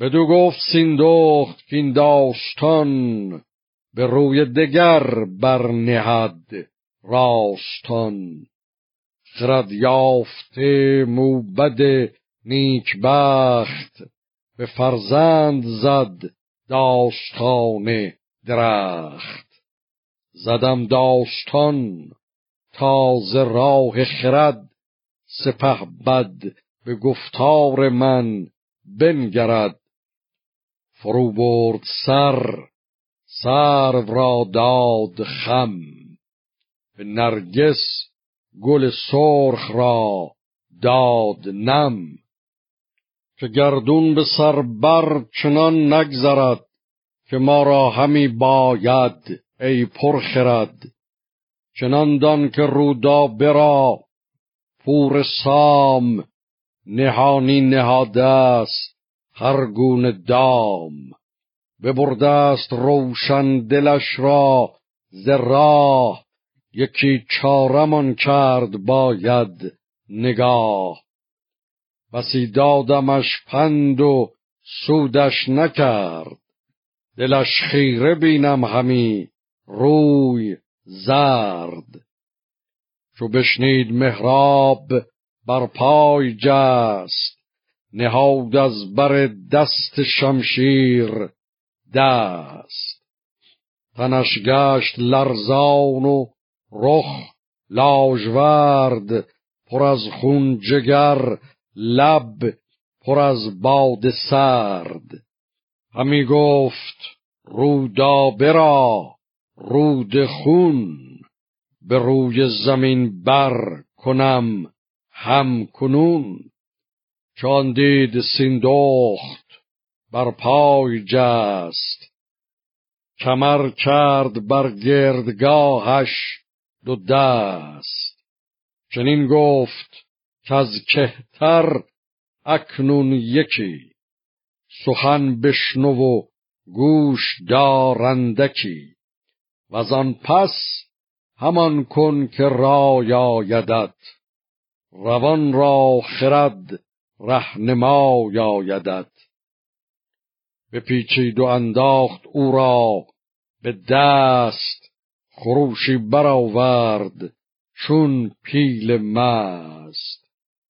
بدو گفت سیندخت که داستان به روی دگر برنهد راستان. خرد یافته موبد نیکبخت به فرزند زد داستان درخت. زدم داستان تازه راه خرد سپه بد به گفتار من بنگرد. فرو برد سر سر را داد خم. به نرگس گل سرخ را داد نم. که گردون به سر بر چنان نگذرد که ما را همی باید ای پرخرد. چنان دان که رودا برا پور سام نهانی نهاده است. هر گونه دام. ببرده است روشن دلش را ز یکی چارمان کرد باید نگاه. بسی دادمش پند و سودش نکرد. دلش خیره بینم همی روی زرد. چو بشنید مهراب بر پای جست. نهاد از بر دست شمشیر دست. تنش گشت لرزان و رخ لاژورد پر از خون جگر لب پر از باد سرد. همی گفت رودا برا رود خون به روی زمین بر کنم هم کنون. چون دید سیندخت بر پای جست. کمر کرد بر گردگاهش دو دست. چنین گفت که از کهتر اکنون یکی. سخن بشنو و گوش دارندکی و آن پس همان کن که رای روان را خرد رهنما یایدت. بپیچید و انداخت او را به دست خروشی برآورد چون پیل مست.